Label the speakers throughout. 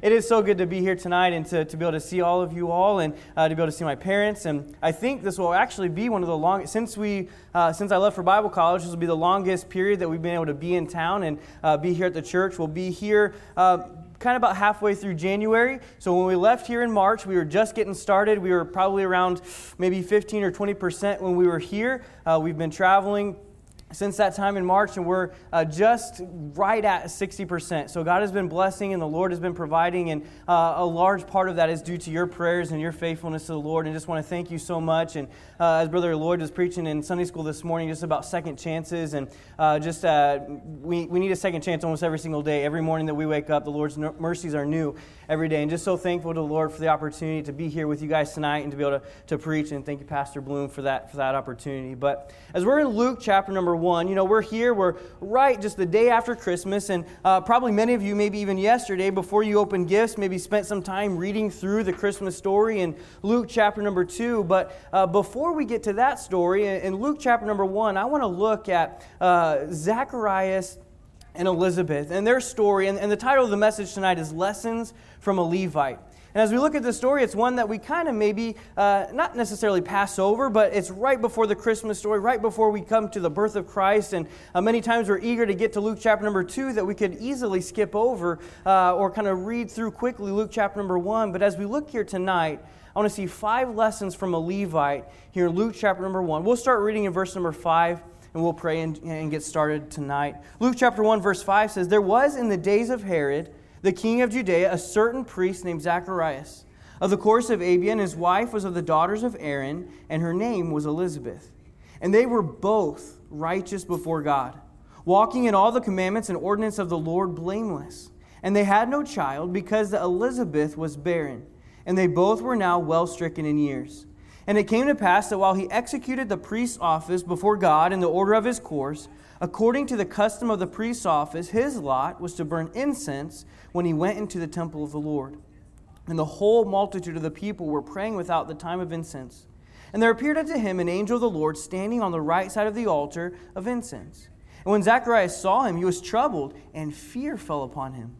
Speaker 1: It is so good to be here tonight and to, to be able to see all of you all and uh, to be able to see my parents. And I think this will actually be one of the longest, since, we, uh, since I left for Bible college, this will be the longest period that we've been able to be in town and uh, be here at the church. We'll be here uh, kind of about halfway through January. So when we left here in March, we were just getting started. We were probably around maybe 15 or 20% when we were here. Uh, we've been traveling since that time in March, and we're uh, just right at 60%. So God has been blessing, and the Lord has been providing, and uh, a large part of that is due to your prayers and your faithfulness to the Lord. And I just want to thank you so much. And uh, as Brother Lloyd was preaching in Sunday school this morning, just about second chances, and uh, just uh, we, we need a second chance almost every single day. Every morning that we wake up, the Lord's mercies are new every day. And just so thankful to the Lord for the opportunity to be here with you guys tonight and to be able to, to preach. And thank you, Pastor Bloom, for that for that opportunity. But as we're in Luke chapter number one. You know, we're here, we're right just the day after Christmas, and uh, probably many of you, maybe even yesterday, before you opened gifts, maybe spent some time reading through the Christmas story in Luke chapter number two. But uh, before we get to that story, in Luke chapter number one, I want to look at uh, Zacharias and Elizabeth and their story. And, and the title of the message tonight is Lessons from a Levite. And as we look at the story, it's one that we kind of maybe uh, not necessarily pass over, but it's right before the Christmas story, right before we come to the birth of Christ. And uh, many times we're eager to get to Luke chapter number two that we could easily skip over uh, or kind of read through quickly Luke chapter number one. But as we look here tonight, I want to see five lessons from a Levite here in Luke chapter number one. We'll start reading in verse number five and we'll pray and, and get started tonight. Luke chapter 1, verse 5 says, There was in the days of Herod the king of Judea, a certain priest named Zacharias, of the course of Abia, and his wife was of the daughters of Aaron, and her name was Elizabeth. And they were both righteous before God, walking in all the commandments and ordinance of the Lord blameless. And they had no child, because Elizabeth was barren, and they both were now well stricken in years. And it came to pass that while he executed the priest's office before God in the order of his course, according to the custom of the priest's office, his lot was to burn incense when he went into the temple of the Lord. And the whole multitude of the people were praying without the time of incense. And there appeared unto him an angel of the Lord standing on the right side of the altar of incense. And when Zacharias saw him, he was troubled, and fear fell upon him.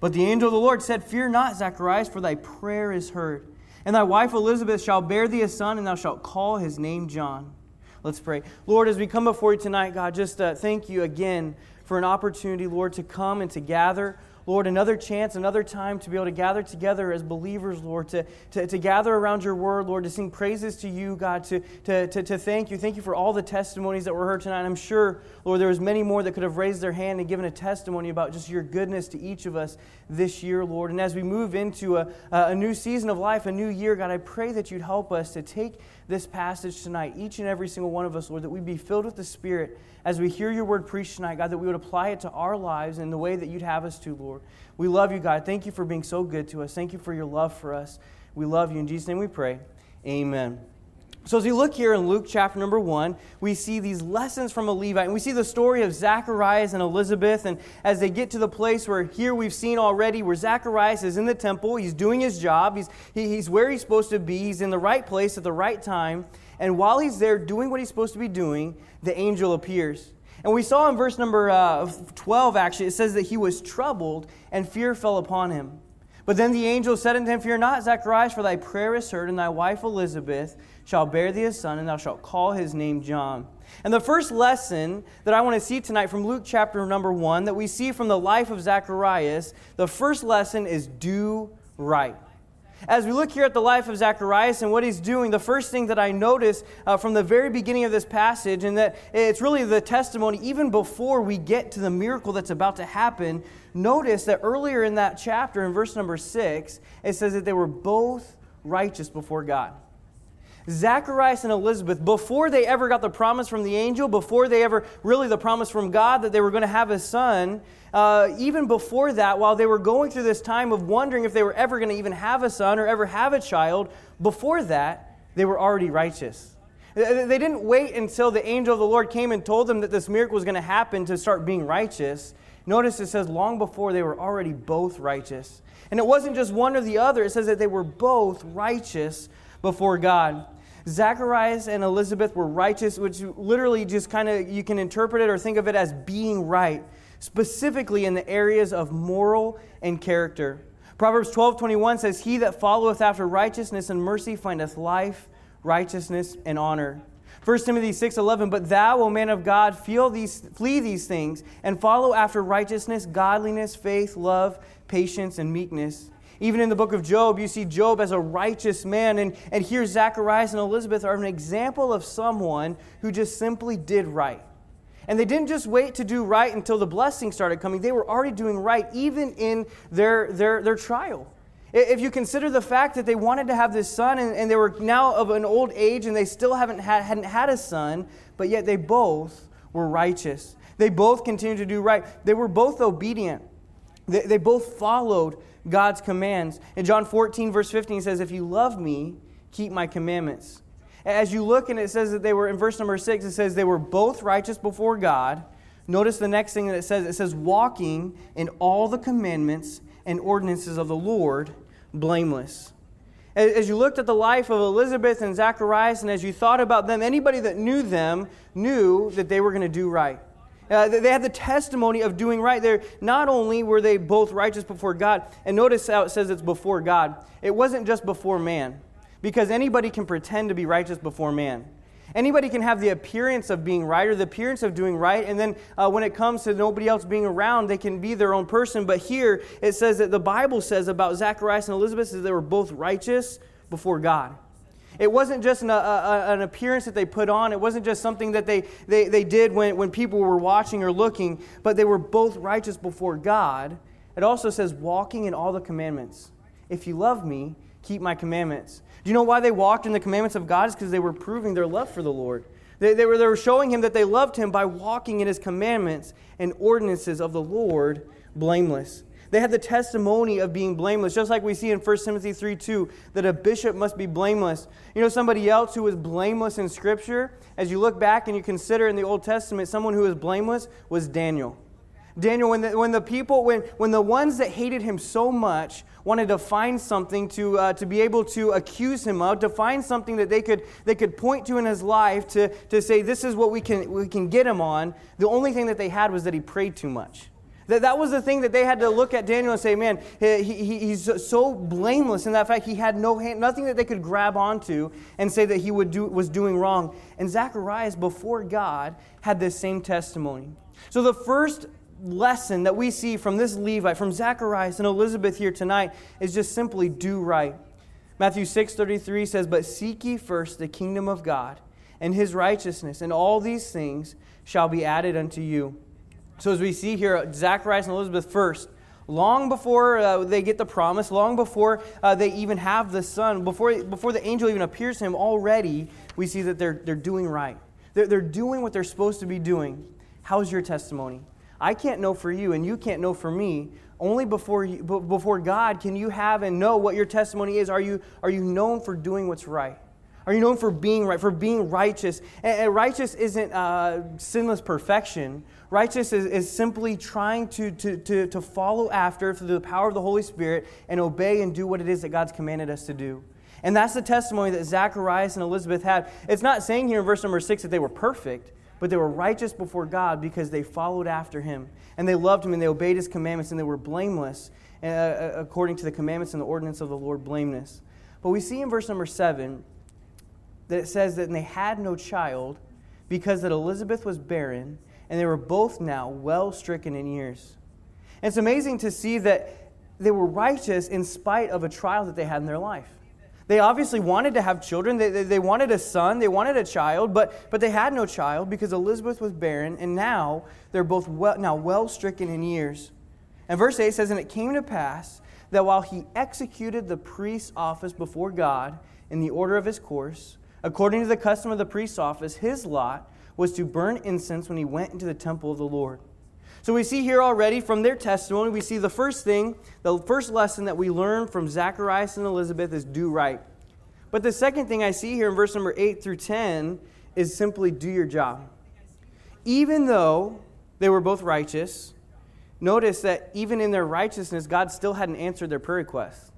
Speaker 1: But the angel of the Lord said, Fear not, Zacharias, for thy prayer is heard. And thy wife Elizabeth shall bear thee a son, and thou shalt call his name John. Let's pray. Lord, as we come before you tonight, God, just uh, thank you again for an opportunity, Lord, to come and to gather. Lord, another chance, another time to be able to gather together as believers, Lord, to, to, to gather around your word, Lord, to sing praises to you, God, to, to, to, to thank you. Thank you for all the testimonies that were heard tonight. I'm sure, Lord, there was many more that could have raised their hand and given a testimony about just your goodness to each of us this year, Lord. And as we move into a, a new season of life, a new year, God, I pray that you'd help us to take this passage tonight, each and every single one of us, Lord, that we'd be filled with the Spirit as we hear your word preached tonight, God, that we would apply it to our lives in the way that you'd have us to, Lord. We love you, God. Thank you for being so good to us. Thank you for your love for us. We love you. In Jesus' name we pray. Amen. So, as we look here in Luke chapter number one, we see these lessons from a Levite, and we see the story of Zacharias and Elizabeth. And as they get to the place where here we've seen already, where Zacharias is in the temple, he's doing his job, he's, he, he's where he's supposed to be, he's in the right place at the right time. And while he's there doing what he's supposed to be doing, the angel appears. And we saw in verse number uh, 12, actually, it says that he was troubled and fear fell upon him. But then the angel said unto him, Fear not, Zacharias, for thy prayer is heard, and thy wife Elizabeth shall bear thee a son, and thou shalt call his name John. And the first lesson that I want to see tonight from Luke chapter number one, that we see from the life of Zacharias, the first lesson is do right. As we look here at the life of Zacharias and what he's doing, the first thing that I notice uh, from the very beginning of this passage, and that it's really the testimony, even before we get to the miracle that's about to happen, notice that earlier in that chapter, in verse number six, it says that they were both righteous before God. Zacharias and Elizabeth, before they ever got the promise from the angel, before they ever really the promise from God that they were going to have a son, uh, even before that, while they were going through this time of wondering if they were ever going to even have a son or ever have a child, before that, they were already righteous. They didn't wait until the angel of the Lord came and told them that this miracle was going to happen to start being righteous. Notice it says long before they were already both righteous. And it wasn't just one or the other, it says that they were both righteous before God. Zacharias and Elizabeth were righteous, which literally just kind of you can interpret it or think of it as being right, specifically in the areas of moral and character. Proverbs 12 21 says, He that followeth after righteousness and mercy findeth life, righteousness, and honor. 1 Timothy 6 11, But thou, O man of God, feel these, flee these things, and follow after righteousness, godliness, faith, love, patience, and meekness. Even in the book of Job, you see Job as a righteous man. And, and here, Zacharias and Elizabeth are an example of someone who just simply did right. And they didn't just wait to do right until the blessing started coming, they were already doing right even in their, their, their trial. If you consider the fact that they wanted to have this son and, and they were now of an old age and they still haven't had, hadn't had a son, but yet they both were righteous. They both continued to do right. They were both obedient. They, they both followed God's commands. In John 14, verse 15, it says, If you love me, keep my commandments. As you look and it says that they were, in verse number 6, it says they were both righteous before God. Notice the next thing that it says it says, walking in all the commandments and ordinances of the Lord, blameless. As you looked at the life of Elizabeth and Zacharias, and as you thought about them, anybody that knew them knew that they were going to do right. Uh, they had the testimony of doing right. There, not only were they both righteous before God, and notice how it says it's before God. It wasn't just before man, because anybody can pretend to be righteous before man. Anybody can have the appearance of being right or the appearance of doing right, and then uh, when it comes to nobody else being around, they can be their own person. But here it says that the Bible says about Zacharias and Elizabeth that they were both righteous before God. It wasn't just an, a, a, an, appearance that they put on. It wasn't just something that they, they, they did when, when people were watching or looking, but they were both righteous before God. It also says, walking in all the commandments. If you love me, keep my commandments. Do you know why they walked in the commandments of God? Is because they were proving their love for the Lord. They, they, were, they were showing him that they loved him by walking in his commandments and ordinances of the Lord blameless. They had the testimony of being blameless, just like we see in 1 Timothy 3 2, that a bishop must be blameless. You know, somebody else who was blameless in Scripture, as you look back and you consider in the Old Testament, someone who was blameless was Daniel. Daniel, when the, when the people, when, when the ones that hated him so much wanted to find something to, uh, to be able to accuse him of, to find something that they could, they could point to in his life to, to say, this is what we can, we can get him on, the only thing that they had was that he prayed too much. That, that was the thing that they had to look at Daniel and say, man, he, he, he's so blameless in that fact he had no hand, nothing that they could grab onto and say that he would do, was doing wrong. And Zacharias, before God, had this same testimony. So the first lesson that we see from this Levite, from Zacharias and Elizabeth here tonight, is just simply do right. Matthew 6:33 says, "But seek ye first the kingdom of God and his righteousness, and all these things shall be added unto you." So, as we see here, Zacharias and Elizabeth first, long before uh, they get the promise, long before uh, they even have the son, before, before the angel even appears to him, already we see that they're, they're doing right. They're, they're doing what they're supposed to be doing. How's your testimony? I can't know for you, and you can't know for me. Only before, you, before God can you have and know what your testimony is. Are you, are you known for doing what's right? Are you known for being right, for being righteous? And, and righteous isn't uh, sinless perfection. Righteous is, is simply trying to, to, to, to follow after through the power of the Holy Spirit and obey and do what it is that God's commanded us to do. And that's the testimony that Zacharias and Elizabeth had. It's not saying here in verse number six that they were perfect, but they were righteous before God because they followed after him. And they loved him and they obeyed his commandments and they were blameless uh, uh according to the commandments and the ordinance of the Lord, blameless. But we see in verse number seven that it says that they had no child because that Elizabeth was barren and they were both now well stricken in years. And it's amazing to see that they were righteous in spite of a trial that they had in their life. They obviously wanted to have children. They, they, they, wanted a son. They wanted a child, but, but they had no child because Elizabeth was barren, and now they're both well, now well stricken in years. And verse 8 says, And it came to pass that while he executed the priest's office before God in the order of his course, according to the custom of the priest's office, his lot was to burn incense when he went into the temple of the Lord. So we see here already from their testimony, we see the first thing, the first lesson that we learn from Zacharias and Elizabeth is do right. But the second thing I see here in verse number 8 through 10 is simply do your job. Even though they were both righteous, notice that even in their righteousness, God still hadn't answered their prayer request.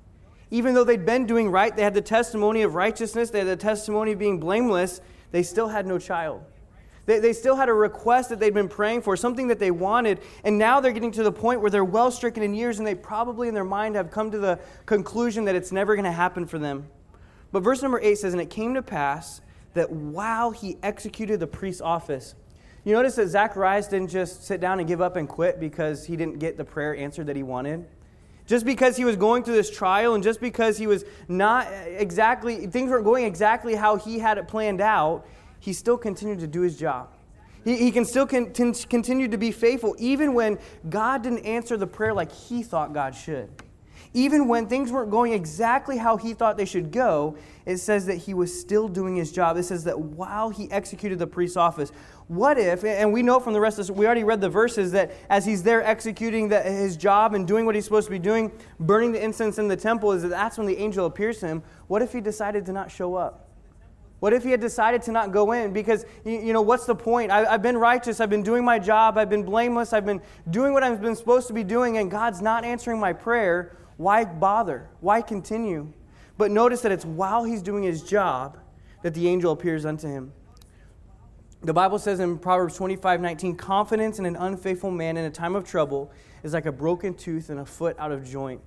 Speaker 1: Even though they'd been doing right, they had the testimony of righteousness, they had the testimony of being blameless, they still had no child. They, they still had a request that they'd been praying for, something that they wanted, and now they're getting to the point where they're well stricken in years and they probably in their mind have come to the conclusion that it's never going to happen for them. But verse number 8 says, And it came to pass that while he executed the priest's office, you notice that Zacharias didn't just sit down and give up and quit because he didn't get the prayer answered that he wanted. Just because he was going through this trial and just because he was not exactly, things weren't going exactly how he had it planned out, he still continued to do his job. He, he can still con- continue to be faithful even when God didn't answer the prayer like he thought God should. Even when things weren't going exactly how he thought they should go, it says that he was still doing his job. It says that while he executed the priest's office, what if, and we know from the rest of this, we already read the verses that as he's there executing the, his job and doing what he's supposed to be doing, burning the incense in the temple, is that that's when the angel appears to him. What if he decided to not show up? What if he had decided to not go in? Because, you know, what's the point? I, have been righteous. I've been doing my job. I've been blameless. I've been doing what I've been supposed to be doing, and God's not answering my prayer. Why bother? Why continue? But notice that it's while he's doing his job that the angel appears unto him. The Bible says in Proverbs 25 19, confidence in an unfaithful man in a time of trouble is like a broken tooth and a foot out of joint.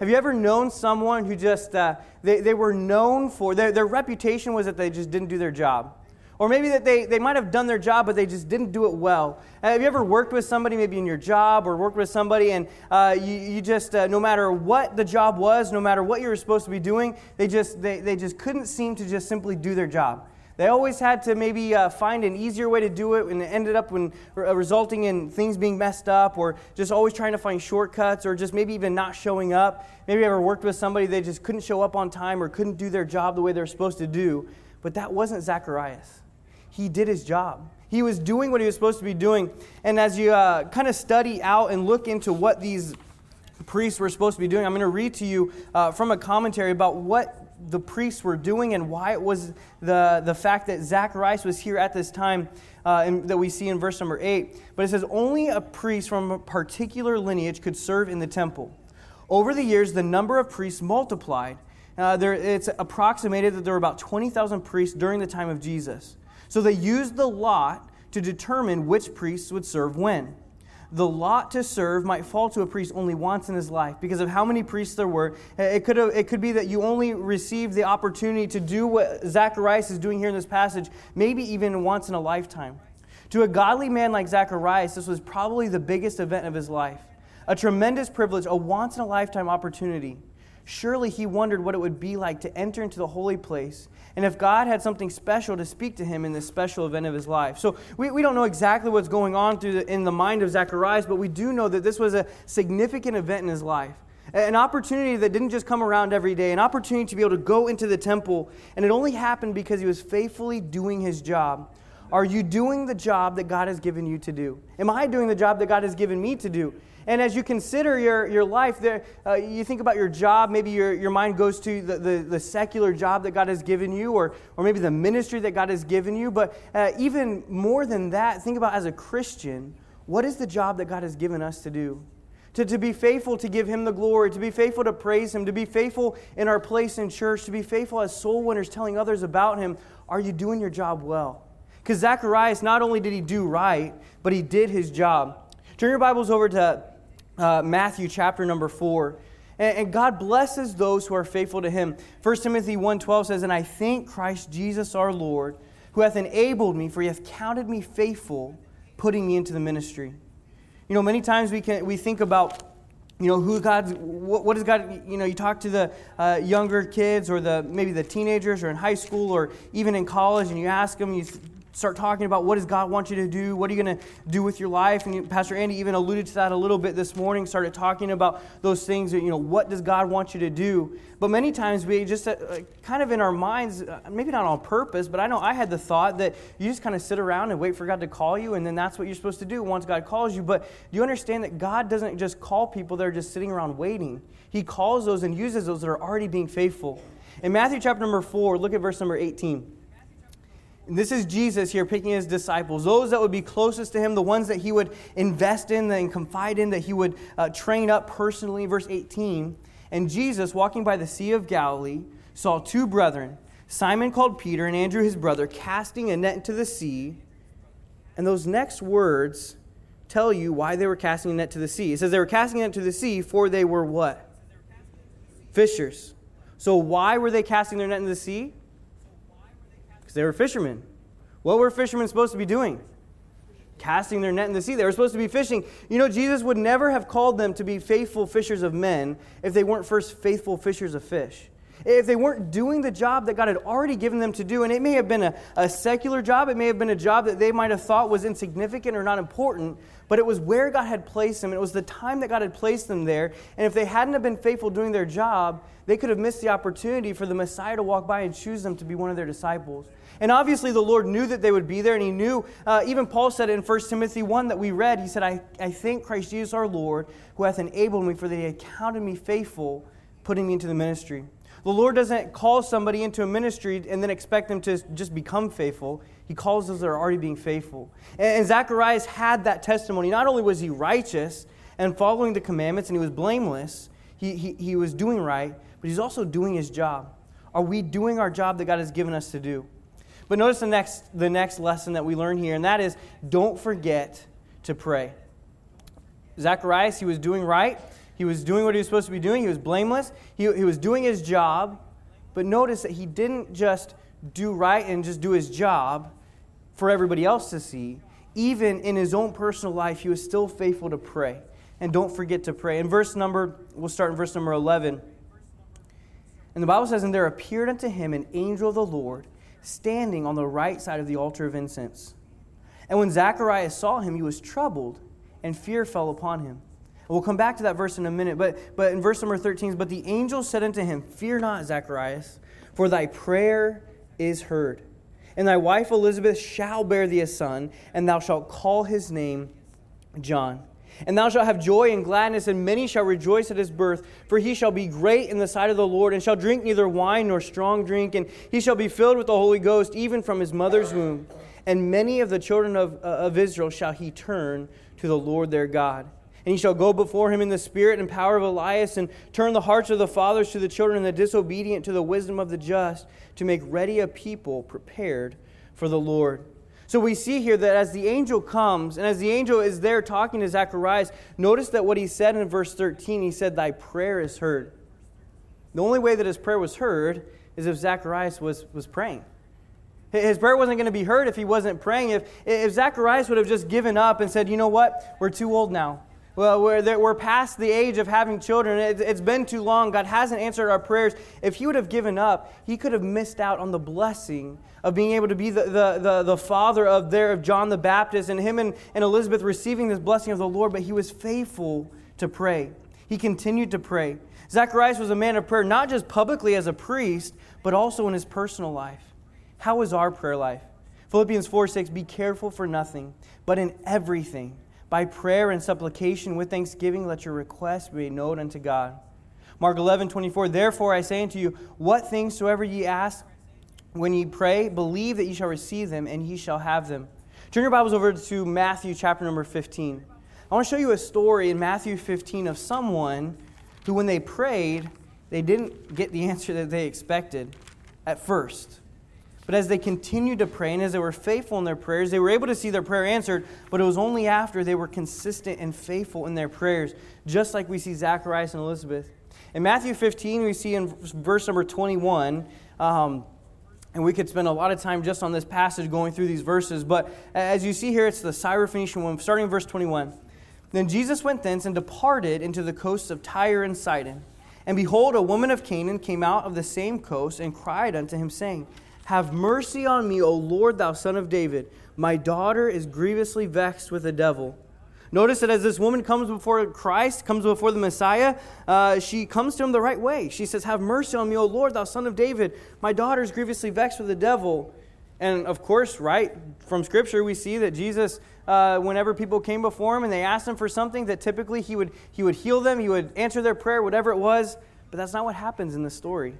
Speaker 1: Have you ever known someone who just, uh, they, they were known for, their, their reputation was that they just didn't do their job? Or maybe that they, they might have done their job, but they just didn't do it well. Have you ever worked with somebody, maybe in your job, or worked with somebody, and uh, you, you just, uh, no matter what the job was, no matter what you were supposed to be doing, they just, they, they just couldn't seem to just simply do their job. They always had to maybe uh, find an easier way to do it, and it ended up when, uh, resulting in things being messed up, or just always trying to find shortcuts, or just maybe even not showing up. Maybe ever worked with somebody they just couldn't show up on time or couldn't do their job the way they're supposed to do. But that wasn't Zacharias he did his job. He was doing what he was supposed to be doing. And as you uh, kind of study out and look into what these priests were supposed to be doing, I'm going to read to you uh, from a commentary about what the priests were doing and why it was the, the fact that Zacharias was here at this time uh, in, that we see in verse number 8. But it says, Only a priest from a particular lineage could serve in the temple. Over the years, the number of priests multiplied. Uh, there, it's approximated that there were about 20,000 priests during the time of Jesus. So they used the lot to determine which priests would serve when. The lot to serve might fall to a priest only once in his life because of how many priests there were. Eh, it could, have, it could be that you only received the opportunity to do what Zacharias is doing here in this passage, maybe even once in a lifetime. To a godly man like Zacharias, this was probably the biggest event of his life. A tremendous privilege, a once in a lifetime opportunity. Surely he wondered what it would be like to enter into the holy place and if God had something special to speak to him in this special event of his life. So we, we don't know exactly what's going on the, in the mind of Zacharias, but we do know that this was a significant event in his life. An opportunity that didn't just come around every day, an opportunity to be able to go into the temple, and it only happened because he was faithfully doing his job. Are you doing the job that God has given you to do? Am I doing the job that God has given me to do? And as you consider your, your life, there, uh, you think about your job, maybe your, your mind goes to the, the, the, secular job that God has given you, or, or maybe the ministry that God has given you. But uh, even more than that, think about as a Christian, what is the job that God has given us to do? To, to be faithful to give Him the glory, to be faithful to praise Him, to be faithful in our place in church, to be faithful as soul winners telling others about Him. Are you doing your job well? Because Zacharias, not only did he do right, but he did his job. Turn your Bibles over to uh, Matthew chapter number 4. And, and, God blesses those who are faithful to him. 1 Timothy 1.12 says, And I thank Christ Jesus our Lord, who hath enabled me, for he hath counted me faithful, putting me into the ministry. You know, many times we, can, we think about you know who god's what, what is god you know you talk to the uh, younger kids or the maybe the teenagers or in high school or even in college and you ask them you start talking about what does God want you to do? What are you going to do with your life? And Pastor Andy even alluded to that a little bit this morning, started talking about those things, you know, what does God want you to do? But many times we just uh, kind of in our minds, uh, maybe not on purpose, but I know I had the thought that you just kind of sit around and wait for God to call you, and then that's what you're supposed to do once God calls you. But do you understand that God doesn't just call people that are just sitting around waiting? He calls those and uses those that are already being faithful. In Matthew chapter number 4, look at verse number 18. And this is Jesus here picking his disciples, those that would be closest to him, the ones that he would invest in and confide in, that he would uh, train up personally. Verse 18. And Jesus, walking by the Sea of Galilee, saw two brethren, Simon called Peter and Andrew his brother, casting a net into the sea, And those next words tell you why they were casting a net to the sea. It says they were casting a net to the sea, for they were what? Fishers. So why were they casting their net in the sea? Because they were fishermen. What were fishermen supposed to be doing? Casting their net in the sea. They were supposed to be fishing. You know, Jesus would never have called them to be faithful fishers of men if they weren't first faithful fishers of fish if they weren't doing the job that God had already given them to do, and it may have been a, a secular job, it may have been a job that they might have thought was insignificant or not important, but it was where God had placed them, and it was the time that God had placed them there. And if they hadn't have been faithful doing their job, they could have missed the opportunity for the Messiah to walk by and choose them to be one of their disciples. And obviously, the Lord knew that they would be there, and He knew, uh, even Paul said in 1 Timothy 1 that we read, He said, I, I thank Christ Jesus our Lord, who hath enabled me, for that He had counted me faithful, putting me into the ministry. The Lord doesn't call somebody into a ministry and then expect them to just become faithful. He calls those that are already being faithful. And, Zacharias had that testimony. Not only was he righteous and following the commandments and he was blameless, he, he, he was doing right, but he's also doing his job. Are we doing our job that God has given us to do? But notice the next, the next lesson that we learn here, and that is don't forget to pray. Zacharias, he was doing right. He was doing what he was supposed to be doing. He was blameless. He, he was doing his job. But notice that he didn't just do right and just do his job for everybody else to see. Even in his own personal life, he was still faithful to pray. And don't forget to pray. In verse number, we'll start in verse number 11. And the Bible says, And there appeared unto him an angel of the Lord standing on the right side of the altar of incense. And when Zacharias saw him, he was troubled, and fear fell upon him. We'll come back to that verse in a minute. But, but in verse number 13, but the angel said unto him, Fear not, Zacharias, for thy prayer is heard. And thy wife Elizabeth shall bear thee a son, and thou shalt call his name John. And thou shalt have joy and gladness, and many shall rejoice at his birth, for he shall be great in the sight of the Lord, and shall drink neither wine nor strong drink, and he shall be filled with the Holy Ghost, even from his mother's womb. And many of the children of, uh, of Israel shall he turn to the Lord their God. And he shall go before him in the spirit and power of Elias, and turn the hearts of the fathers to the children, and the disobedient to the wisdom of the just, to make ready a people prepared for the Lord. So we see here that as the angel comes, and as the angel is there talking to Zacharias, notice that what he said in verse 13, he said, Thy prayer is heard. The only way that his prayer was heard is if Zacharias was, was praying. His prayer wasn't going to be heard if he wasn't praying. If, if Zacharias would have just given up and said, You know what? We're too old now. Well, we're, we're past the age of having children. It's been too long. God hasn't answered our prayers. If he would have given up, he could have missed out on the blessing of being able to be the, the, the, the father of there of John the Baptist and him and, and Elizabeth receiving this blessing of the Lord, but he was faithful to pray. He continued to pray. Zacharias was a man of prayer, not just publicly as a priest, but also in his personal life. How is our prayer life? Philippians 4 6, be careful for nothing, but in everything by prayer and supplication with thanksgiving, let your requests be known unto God. Mark 11, 24, Therefore I say unto you, what things soever ye ask, when ye pray, believe that ye shall receive them, and ye shall have them. Turn your Bibles over to Matthew chapter number 15. I want to show you a story in Matthew 15 of someone who, when they prayed, they didn't get the answer that they expected at first. But as they continued to pray and as they were faithful in their prayers, they were able to see their prayer answered, but it was only after they were consistent and faithful in their prayers, just like we see Zacharias and Elizabeth. In Matthew 15, we see in verse number 21, um, and we could spend a lot of time just on this passage going through these verses, but as you see here, it's the Syrophoenician woman, starting in verse 21. Then Jesus went thence and departed into the coasts of Tyre and Sidon. And behold, a woman of Canaan came out of the same coast and cried unto him, saying, have mercy on me, O Lord, thou son of David. My daughter is grievously vexed with the devil. Notice that as this woman comes before Christ, comes before the Messiah, uh, she comes to him the right way. She says, Have mercy on me, O Lord, thou son of David. My daughter is grievously vexed with the devil. And of course, right, from Scripture, we see that Jesus, uh, whenever people came before him and they asked him for something, that typically he would, he would heal them, he would answer their prayer, whatever it was. But that's not what happens in this story.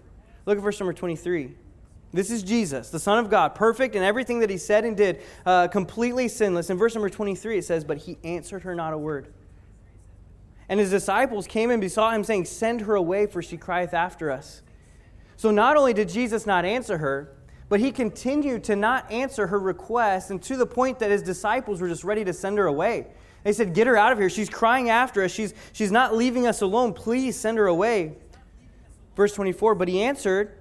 Speaker 1: Look at verse number 23. This is Jesus, the Son of God, perfect in everything that he said and did, uh, completely sinless. In verse number 23, it says, But he answered her not a word. And his disciples came and besought him, saying, Send her away, for she crieth after us. So not only did Jesus not answer her, But he continued to not answer her request, and to the point that his disciples were just ready to send her away. They said, Get her out of here. She's crying after us. She's, she's not leaving us alone. Please send her away. Verse 24 But he answered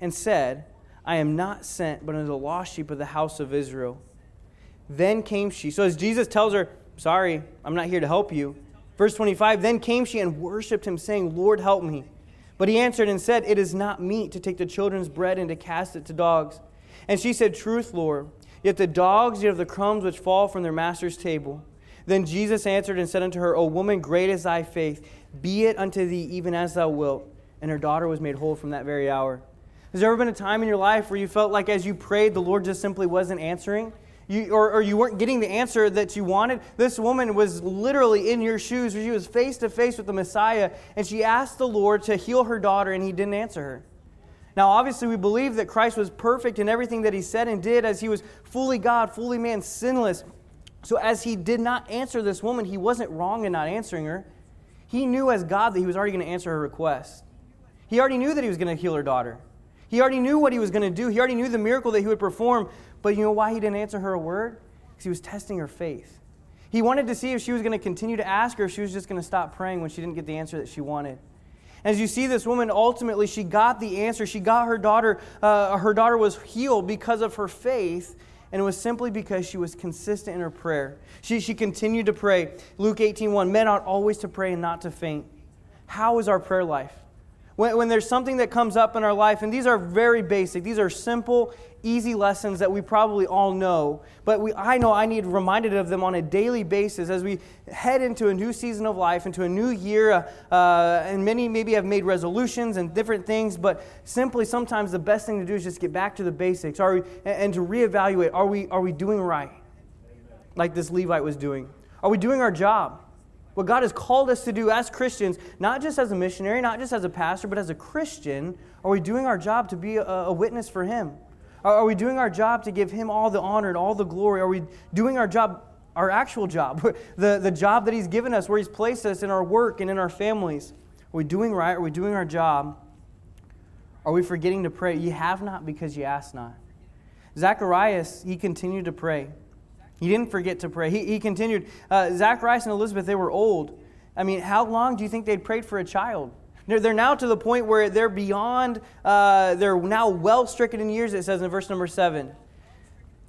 Speaker 1: and said, I am not sent, but unto the lost sheep of the house of Israel. Then came she. So as Jesus tells her, Sorry, I'm not here to help you. Verse 25 Then came she and worshipped him, saying, Lord, help me. But he answered and said, It is not meet to take the children's bread and to cast it to dogs. And she said, Truth, Lord. Yet the dogs eat of the crumbs which fall from their master's table. Then Jesus answered and said unto her, O woman, great is thy faith. Be it unto thee even as thou wilt. And her daughter was made whole from that very hour. Has there ever been a time in your life where you felt like as you prayed, the Lord just simply wasn't answering? You, or, or you weren't getting the answer that you wanted? This woman was literally in your shoes. where She was face to face with the Messiah, and she asked the Lord to heal her daughter, and he didn't answer her. Now, obviously, we believe that Christ was perfect in everything that he said and did as he was fully God, fully man, sinless. So, as he did not answer this woman, he wasn't wrong in not answering her. He knew as God that he was already going to answer her request. He already knew that he was going to heal her daughter. He already knew what he was going to do. He already knew the miracle that he would perform. But you know why he didn't answer her a word? Because he was testing her faith. He wanted to see if she was going to continue to ask or if she was just going to stop praying when she didn't get the answer that she wanted. As you see, this woman ultimately, she got the answer. She got her daughter, uh, her daughter was healed because of her faith, and it was simply because she was consistent in her prayer. She, she continued to pray. Luke 18 1 Men ought always to pray and not to faint. How is our prayer life? When, when there's something that comes up in our life, and these are very basic, these are simple, easy lessons that we probably all know, but we, I know I need reminded of them on a daily basis as we head into a new season of life, into a new year. Uh, uh, and many maybe have made resolutions and different things, but simply sometimes the best thing to do is just get back to the basics are we, and, and to reevaluate are we, are we doing right? Like this Levite was doing. Are we doing our job? What God has called us to do as Christians, not just as a missionary, not just as a pastor, but as a Christian, are we doing our job to be a, a witness for Him? Are, are, we doing our job to give Him all the honor and all the glory? Are we doing our job, our actual job, the, the job that He's given us, where He's placed us in our work and in our families? Are we doing right? Are we doing our job? Are we forgetting to pray? You have not because you ask not. Zacharias, he continued to pray. He didn't forget to pray. He, he continued. Uh, Zacharias and Elizabeth, they were old. I mean, how long do you think they'd prayed for a child? They're, they're now to the point where they're beyond, uh, they're now well stricken in years, it says in verse number seven.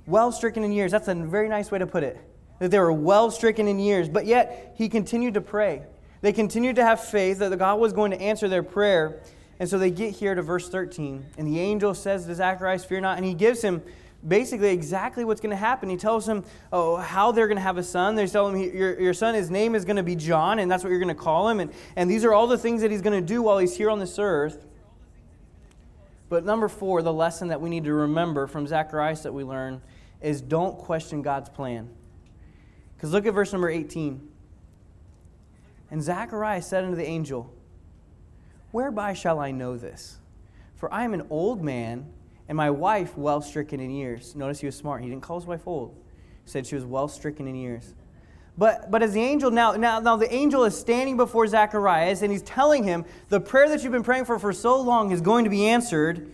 Speaker 1: Well stricken in years. That's a very nice way to put it. That they were well stricken in years. But yet, he continued to pray. They continued to have faith that God was going to answer their prayer. And so they get here to verse 13. And the angel says to Zacharias, Fear not. And he gives him basically exactly what's going to happen. He tells him oh, how they're going to have a son. They tell him your, your son, his name is going to be John, and that's what you're going to call him. And, and these are all the things that he's going to do while he's here on this earth. But number four, the lesson that we need to remember from Zacharias that we learn is don't question God's plan. Because look at verse number 18. And Zacharias said unto the angel, Whereby shall I know this? For I am an old man and my wife, well stricken in years. Notice he was smart. He didn't call his wife old. He said she was well stricken in years. But, but as the angel, now, now, now the angel is standing before Zacharias and he's telling him, the prayer that you've been praying for for so long is going to be answered.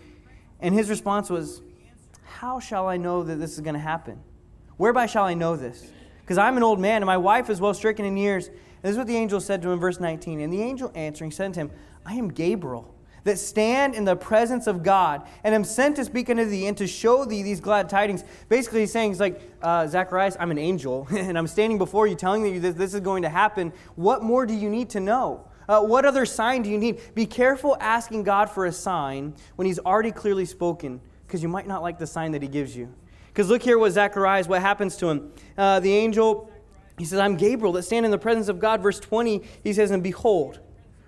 Speaker 1: And his response was, How shall I know that this is going to happen? Whereby shall I know this? Because I'm an old man and my wife is well stricken in years. And this is what the angel said to him verse 19. And the angel answering said to him, I am Gabriel that stand in the presence of God and am sent to speak unto thee and to show thee these glad tidings. Basically, he's saying, he's like, uh, Zacharias, I'm an angel, and I'm standing before you telling you that this is going to happen. What more do you need to know? Uh, what other sign do you need? Be careful asking God for a sign when he's already clearly spoken, because you might not like the sign that he gives you. Because look here what Zacharias, what happens to him. Uh, the angel, he says, I'm Gabriel that stand in the presence of God. Verse 20, he says, And behold,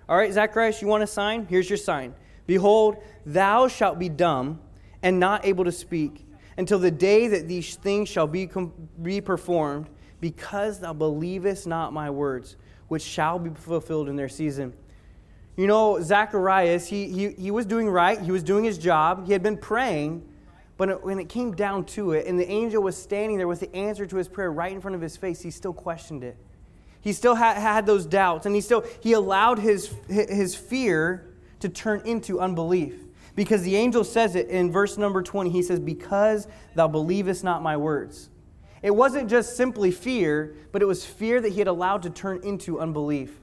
Speaker 1: all right, Zacharias, you want a sign? Here's your sign. Behold, thou shalt be dumb and not able to speak until the day that these things shall be, com- be performed, because thou believest not my words, which shall be fulfilled in their season. You know, Zacharias, he, he, he was doing right, he was doing his job, he had been praying, but when it came down to it, and the angel was standing there with the answer to his prayer right in front of his face, he still questioned it. He still had, had those doubts, and he still he allowed his, his fear to turn into unbelief. Because the angel says it in verse number 20. He says, Because thou believest not my words. It wasn't just simply fear, but it was fear that he had allowed to turn into unbelief.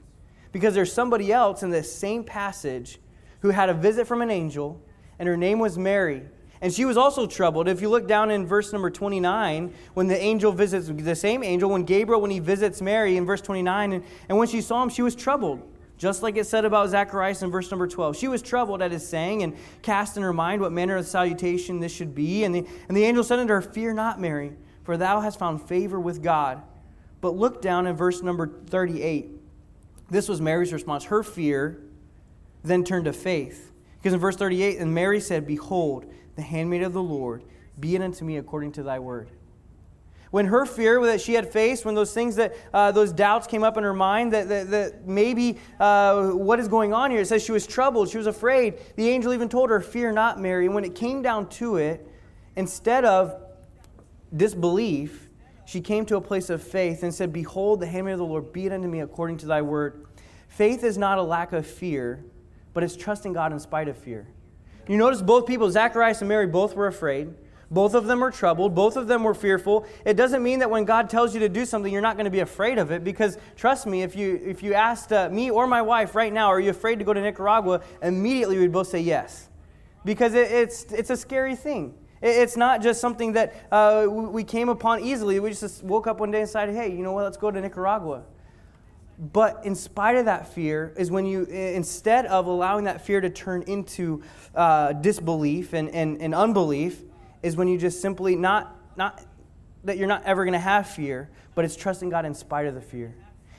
Speaker 1: Because there's somebody else in this same passage who had a visit from an angel, and her name was Mary. And she was also troubled. If you look down in verse number 29, when the angel visits, the same angel, when Gabriel, when he visits Mary in verse 29, and, and when she saw him, she was troubled. Just like it said about Zacharias in verse number 12. She was troubled at his saying and cast in her mind what manner of salutation this should be. And the, and the angel said unto her, Fear not, Mary, for thou hast found favor with God. But look down in verse number 38. This was Mary's response. Her fear then turned to faith. Because in verse 38, and Mary said, Behold, the handmaid of the Lord, be it unto me according to thy word. When her fear that she had faced, when those things that, uh, those doubts came up in her mind, that, that, that maybe uh, what is going on here, it says she was troubled, she was afraid. The angel even told her, Fear not, Mary. And when it came down to it, instead of disbelief, she came to a place of faith and said, Behold, the handmaid of the Lord, be it unto me according to thy word. Faith is not a lack of fear, but it's trusting God in spite of fear. You notice both people, Zacharias and Mary, both were afraid. Both of them were troubled. Both of them were fearful. It doesn't mean that when God tells you to do something, you're not going to be afraid of it. Because trust me, if you if you asked uh, me or my wife right now, are you afraid to go to Nicaragua? Immediately we'd both say yes, because it, it's it's a scary thing. It, it's not just something that uh, we came upon easily. We just woke up one day and decided, hey, you know what? Let's go to Nicaragua. But in spite of that fear, is when you, instead of allowing that fear to turn into uh, disbelief and, and, and unbelief, is when you just simply not, not that you're not ever going to have fear, but it's trusting God in spite of the fear.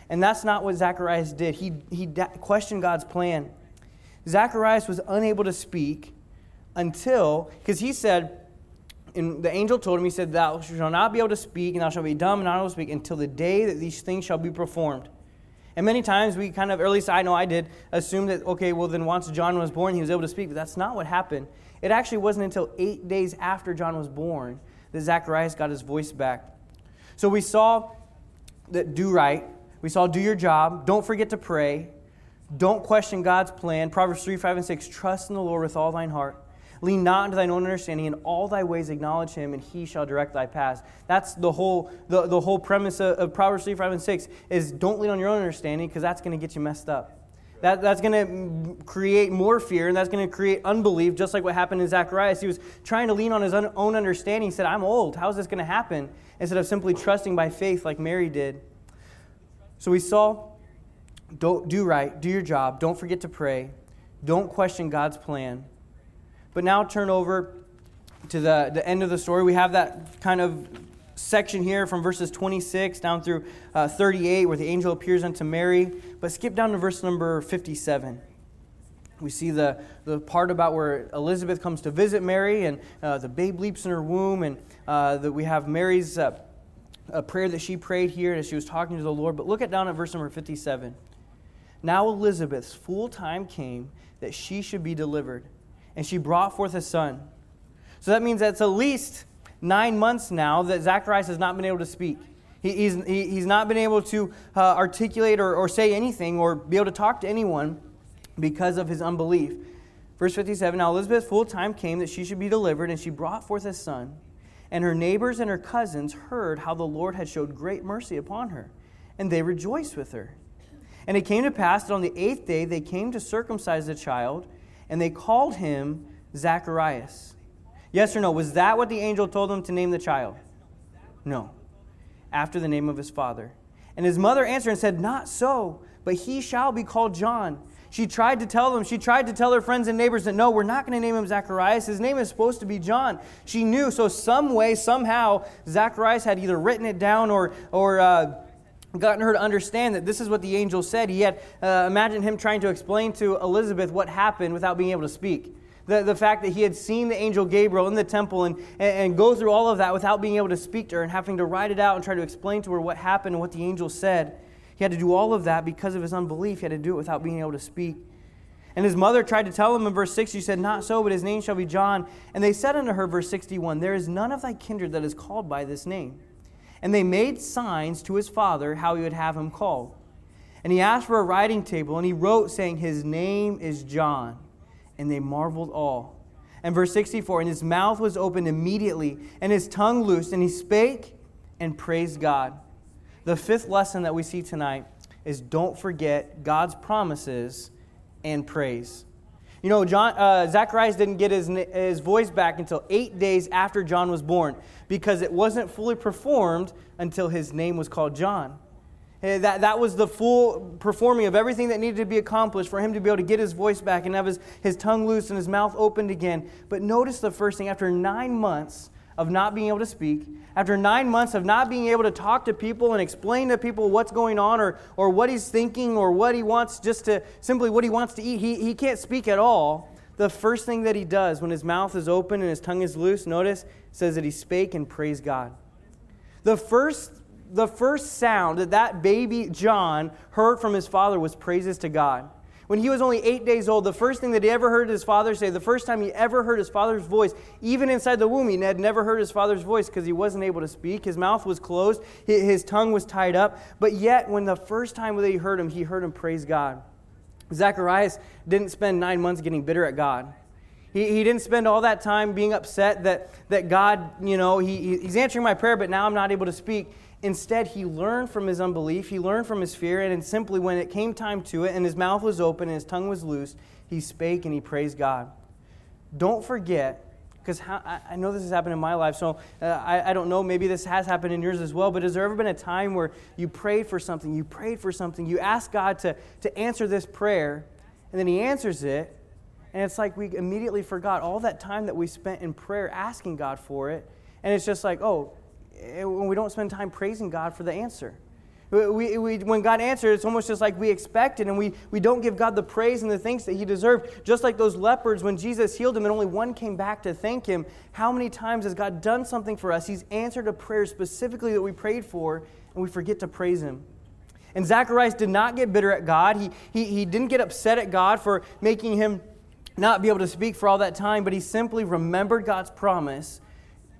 Speaker 1: And that's not what Zacharias did. He, he da- questioned God's plan. Zacharias was unable to speak until, because he said, and the angel told him, he said, Thou shalt not be able to speak, and thou shalt be dumb and not able to speak until the day that these things shall be performed. And many times we kind of, or at least I know I did, assume that, okay, well, then once John was born, he was able to speak. But that's not what happened. It actually wasn't until eight days after John was born that Zacharias got his voice back. So we saw that do right. We saw do your job. Don't forget to pray. Don't question God's plan. Proverbs 3, 5, and 6. Trust in the Lord with all thine heart. Lean not unto thine own understanding. In all thy ways acknowledge him, and he shall direct thy paths. That's the whole, the, the whole premise of, of Proverbs 3, 5, and 6 is don't lean on your own understanding because that's going to get you messed up. That, that's going to create more fear, and that's going to create unbelief, just like what happened in Zacharias. He was trying to lean on his own understanding. He said, I'm old. How's this going to happen? Instead of simply trusting by faith like Mary did. So we saw don't do right, do your job, don't forget to pray, don't question God's plan. But now turn over to the, the end of the story. We have that kind of section here from verses 26 down through uh, 38 where the angel appears unto Mary. But skip down to verse number 57. We see the, the part about where Elizabeth comes to visit Mary and uh, the babe leaps in her womb. And uh, that we have Mary's uh, a prayer that she prayed here as she was talking to the Lord. But look at down at verse number 57. Now Elizabeth's full time came that she should be delivered, and she brought forth a son. So that means that's at least nine months now that Zacharias has not been able to speak. He, he's, he, he's not been able to uh, articulate or, or say anything or be able to talk to anyone because of his unbelief. Verse 57 Now Elizabeth's full time came that she should be delivered, and she brought forth a son. And her neighbors and her cousins heard how the Lord had showed great mercy upon her, and they rejoiced with her. And it came to pass that on the eighth day they came to circumcise the child, and they called him Zacharias. Yes or no? Was that what the angel told them to name the child? No. After the name of his father. And his mother answered and said, Not so, but he shall be called John. She tried to tell them, she tried to tell her friends and neighbors that no, we're not going to name him Zacharias. His name is supposed to be John. She knew, so some way, somehow, Zacharias had either written it down or, or uh, gotten her to understand that this is what the angel said. Yet, uh, imagine him trying to explain to Elizabeth what happened without being able to speak. The, the fact that he had seen the angel Gabriel in the temple and, and, and go through all of that without being able to speak to her and having to write it out and try to explain to her what happened and what the angel said. He had to do all of that because of his unbelief. He had to do it without being able to speak. And his mother tried to tell him in verse 6, she said, Not so, but his name shall be John. And they said unto her, verse 61, There is none of thy kindred that is called by this name. And they made signs to his father how he would have him called. And he asked for a writing table, and he wrote, saying, His name is John and they marveled all. And verse 64 And his mouth was opened immediately, and his tongue loosed, and he spake and praised God. The fifth lesson that we see tonight is don't forget God's promises and praise. You know, John, uh, Zacharias didn't get his, his voice back until eight days after John was born because it wasn't fully performed until his name was called John. Eh, that, that was the full performing of everything that needed to be accomplished for him to be able to get his voice back and have his, his tongue loose and his mouth opened again. But notice the first thing after nine months of not being able to speak, after nine months of not being able to talk to people and explain to people what's going on or, or what he's thinking or what he wants, just to simply what he wants to eat, he, he can't speak at all. The first thing that he does when his mouth is open and his tongue is loose, notice, says that he spake and praised God. The first, the first sound that that baby John heard from his father was praises to God. When he was only eight days old, the first thing that he ever heard his father say, the first time he ever heard his father's voice, even inside the womb, he had never heard his father's voice because he wasn't able to speak. His mouth was closed, his tongue was tied up. But yet, when the first time that he heard him, he heard him praise God. Zacharias didn't spend nine months getting bitter at God. He, he didn't spend all that time being upset that, that God, you know, he, he's answering my prayer, but now I'm not able to speak. Instead, he learned from his unbelief, he learned from his fear, and simply when it came time to it and his mouth was open and his tongue was loosed, he spake and he praised God. Don't forget, because I know this has happened in my life, so uh, I, I don't know, maybe this has happened in yours as well, but has there ever been a time where you prayed for something, you prayed for something, you asked God to, to answer this prayer, and then he answers it, and it's like we immediately forgot all that time that we spent in prayer asking God for it, and it's just like, oh, Eh, when we don't spend time praising God for the answer. We, we, when God answers, it's almost just like we expected, and we, we don't give God the praise and the thanks that He deserved. Just like those lepers, when Jesus healed them and only one came back to thank Him, how many times has God done something for us? He's answered a prayer specifically that we prayed for, and we forget to praise Him. And Zacharias did not get bitter at God. He, he, he didn't get upset at God for making him not be able to speak for all that time, but he simply remembered God's promise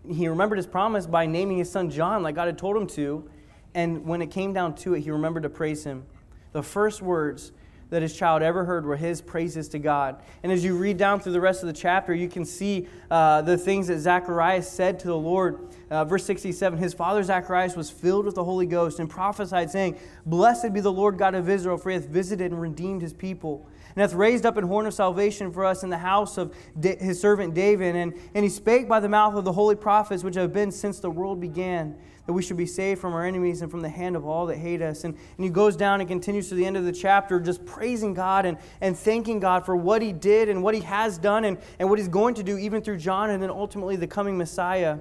Speaker 1: he remembered his promise by naming his son John, like God had told him to. And when it came down to it, he remembered to praise him. The first words that his child ever heard were his praises to God. And as you read down through the rest of the chapter, you can see uh, the things that Zacharias said to the Lord. Uh, verse 67 His father Zacharias was filled with the Holy Ghost and prophesied, saying, Blessed be the Lord God of Israel, for he hath visited and redeemed his people and hath raised up an horn of salvation for us in the house of his servant David. And, and he spake by the mouth of the holy prophets which have been since the world began, that we should be saved from our enemies and from the hand of all that hate us. And, and he goes down and continues to the end of the chapter, just praising God and, and thanking God for what he did and what he has done and, and what he's going to do, even through John and then ultimately the coming Messiah.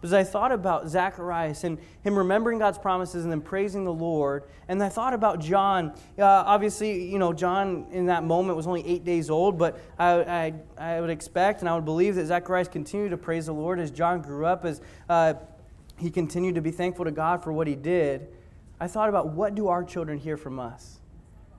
Speaker 1: But as I thought about Zacharias and him remembering God's promises and then praising the Lord, and I thought about John. Uh, obviously, you know, John in that moment was only eight days old, but I, I, I, would expect and I would believe that Zacharias continued to praise the Lord as John grew up, as uh, he continued to be thankful to God for what he did. I thought about what do our children hear from us?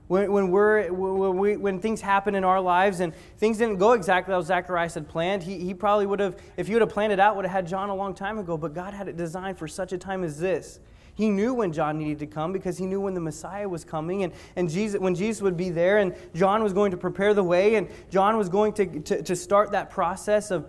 Speaker 1: When, when, we're, when, we, when things happen in our lives and things didn't go exactly how Zacharias had planned, he, he probably would have, if he would have planned it out, would have had John a long time ago. But God had it designed for such a time as this. He knew when John needed to come because he knew when the Messiah was coming and, and Jesus, when Jesus would be there and John was going to prepare the way and John was going to, to, to start that process of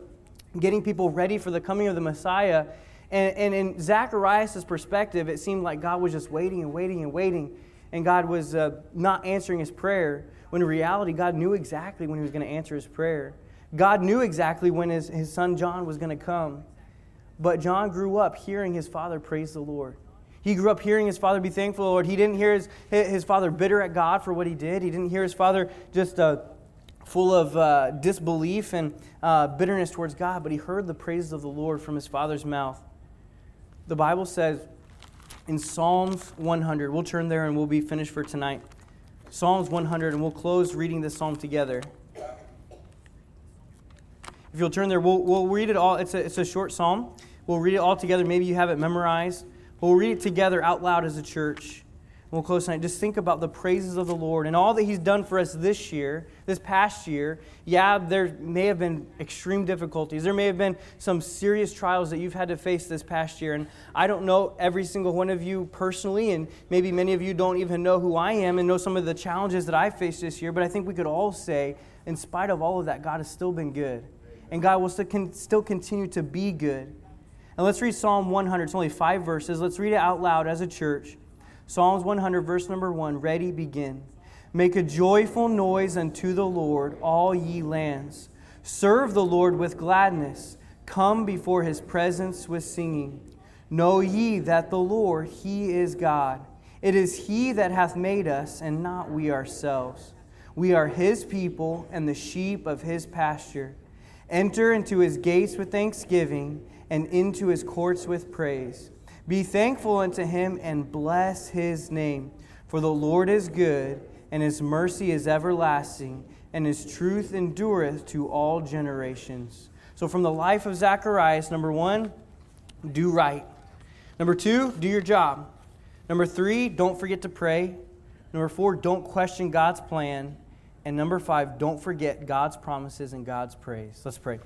Speaker 1: getting people ready for the coming of the Messiah. And, and in Zacharias' perspective, it seemed like God was just waiting and waiting and waiting and God was uh, not answering his prayer, when in reality, God knew exactly when he was going to answer his prayer. God knew exactly when his, his son John was going to come. But John grew up hearing his father praise the Lord. He grew up hearing his father be thankful, Lord. He didn't hear his, his father bitter at God for what he did. He didn't hear his father just uh, full of uh, disbelief and uh, bitterness towards God, but he heard the praises of the Lord from his father's mouth. The Bible says in Psalms 100. We'll turn there and we'll be finished for tonight. Psalms 100, and we'll close reading this psalm together. If you'll turn there, we'll, we'll read it all. It's a, it's a short psalm. We'll read it all together. Maybe you have it memorized. We'll read it together out loud as a church. We'll close tonight. Just think about the praises of the Lord and all that He's done for us this year, this past year. Yeah, there may have been extreme difficulties. There may have been some serious trials that you've had to face this past year. And I don't know every single one of you personally, and maybe many of you don't even know who I am and know some of the challenges that I faced this year. But I think we could all say, in spite of all of that, God has still been good. and God will still continue to be good. And let's read Psalm 100. It's only five verses. Let's read it out loud as a church. Psalms 100, verse number 1. Ready, begin. Make a joyful noise unto the Lord, all ye lands. Serve the Lord with gladness. Come before his presence with singing. Know ye that the Lord, he is God. It is he that hath made us, and not we ourselves. We are his people and the sheep of his pasture. Enter into his gates with thanksgiving and into his courts with praise. Be thankful unto him and bless his name. For the Lord is good, and his mercy is everlasting, and his truth endureth to all generations. So, from the life of Zacharias, number one, do right. Number two, do your job. Number three, don't forget to pray. Number four, don't question God's plan. And number five, don't forget God's promises and God's praise. Let's pray.